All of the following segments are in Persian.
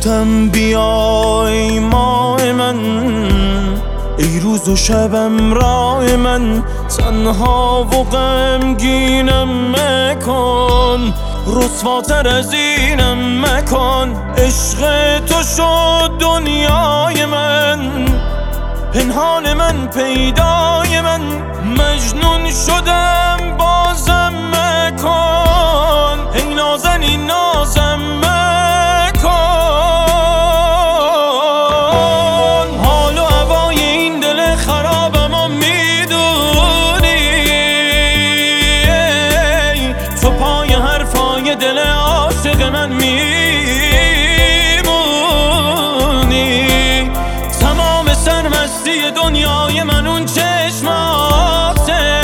گفتم بیای ماه من ای روز و شبم راه من تنها و غمگینم مکن رسواتر از اینم مکن. عشق تو شد دنیای من پنهان من پیدای من. مجنون شدم سرمستی دنیای من اون چشماته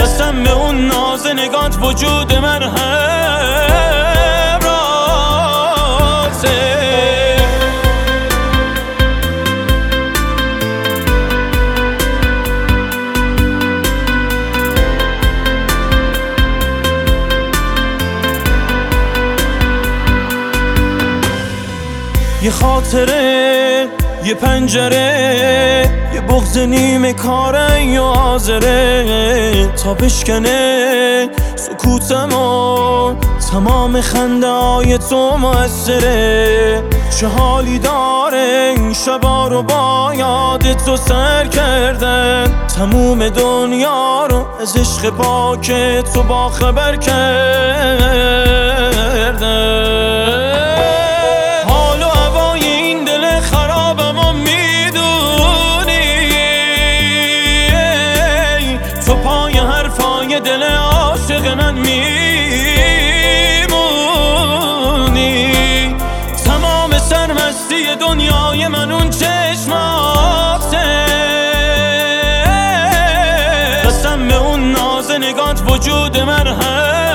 قسم به اون ناز نگات وجود من همراهته یه خاطره یه پنجره یه بغز نیمه کاره یا حاضره. تا بشکنه سکوتم و تمام خنده های تو موثره. چه حالی داره این شبا رو با یاد تو سر کردن؟ تموم دنیا رو از عشق پاک تو با خبر کرد. که من میمونی؟ تمام سرمستی دنیای من اون چشماته. قسم به اون ناز نگات وجود من هست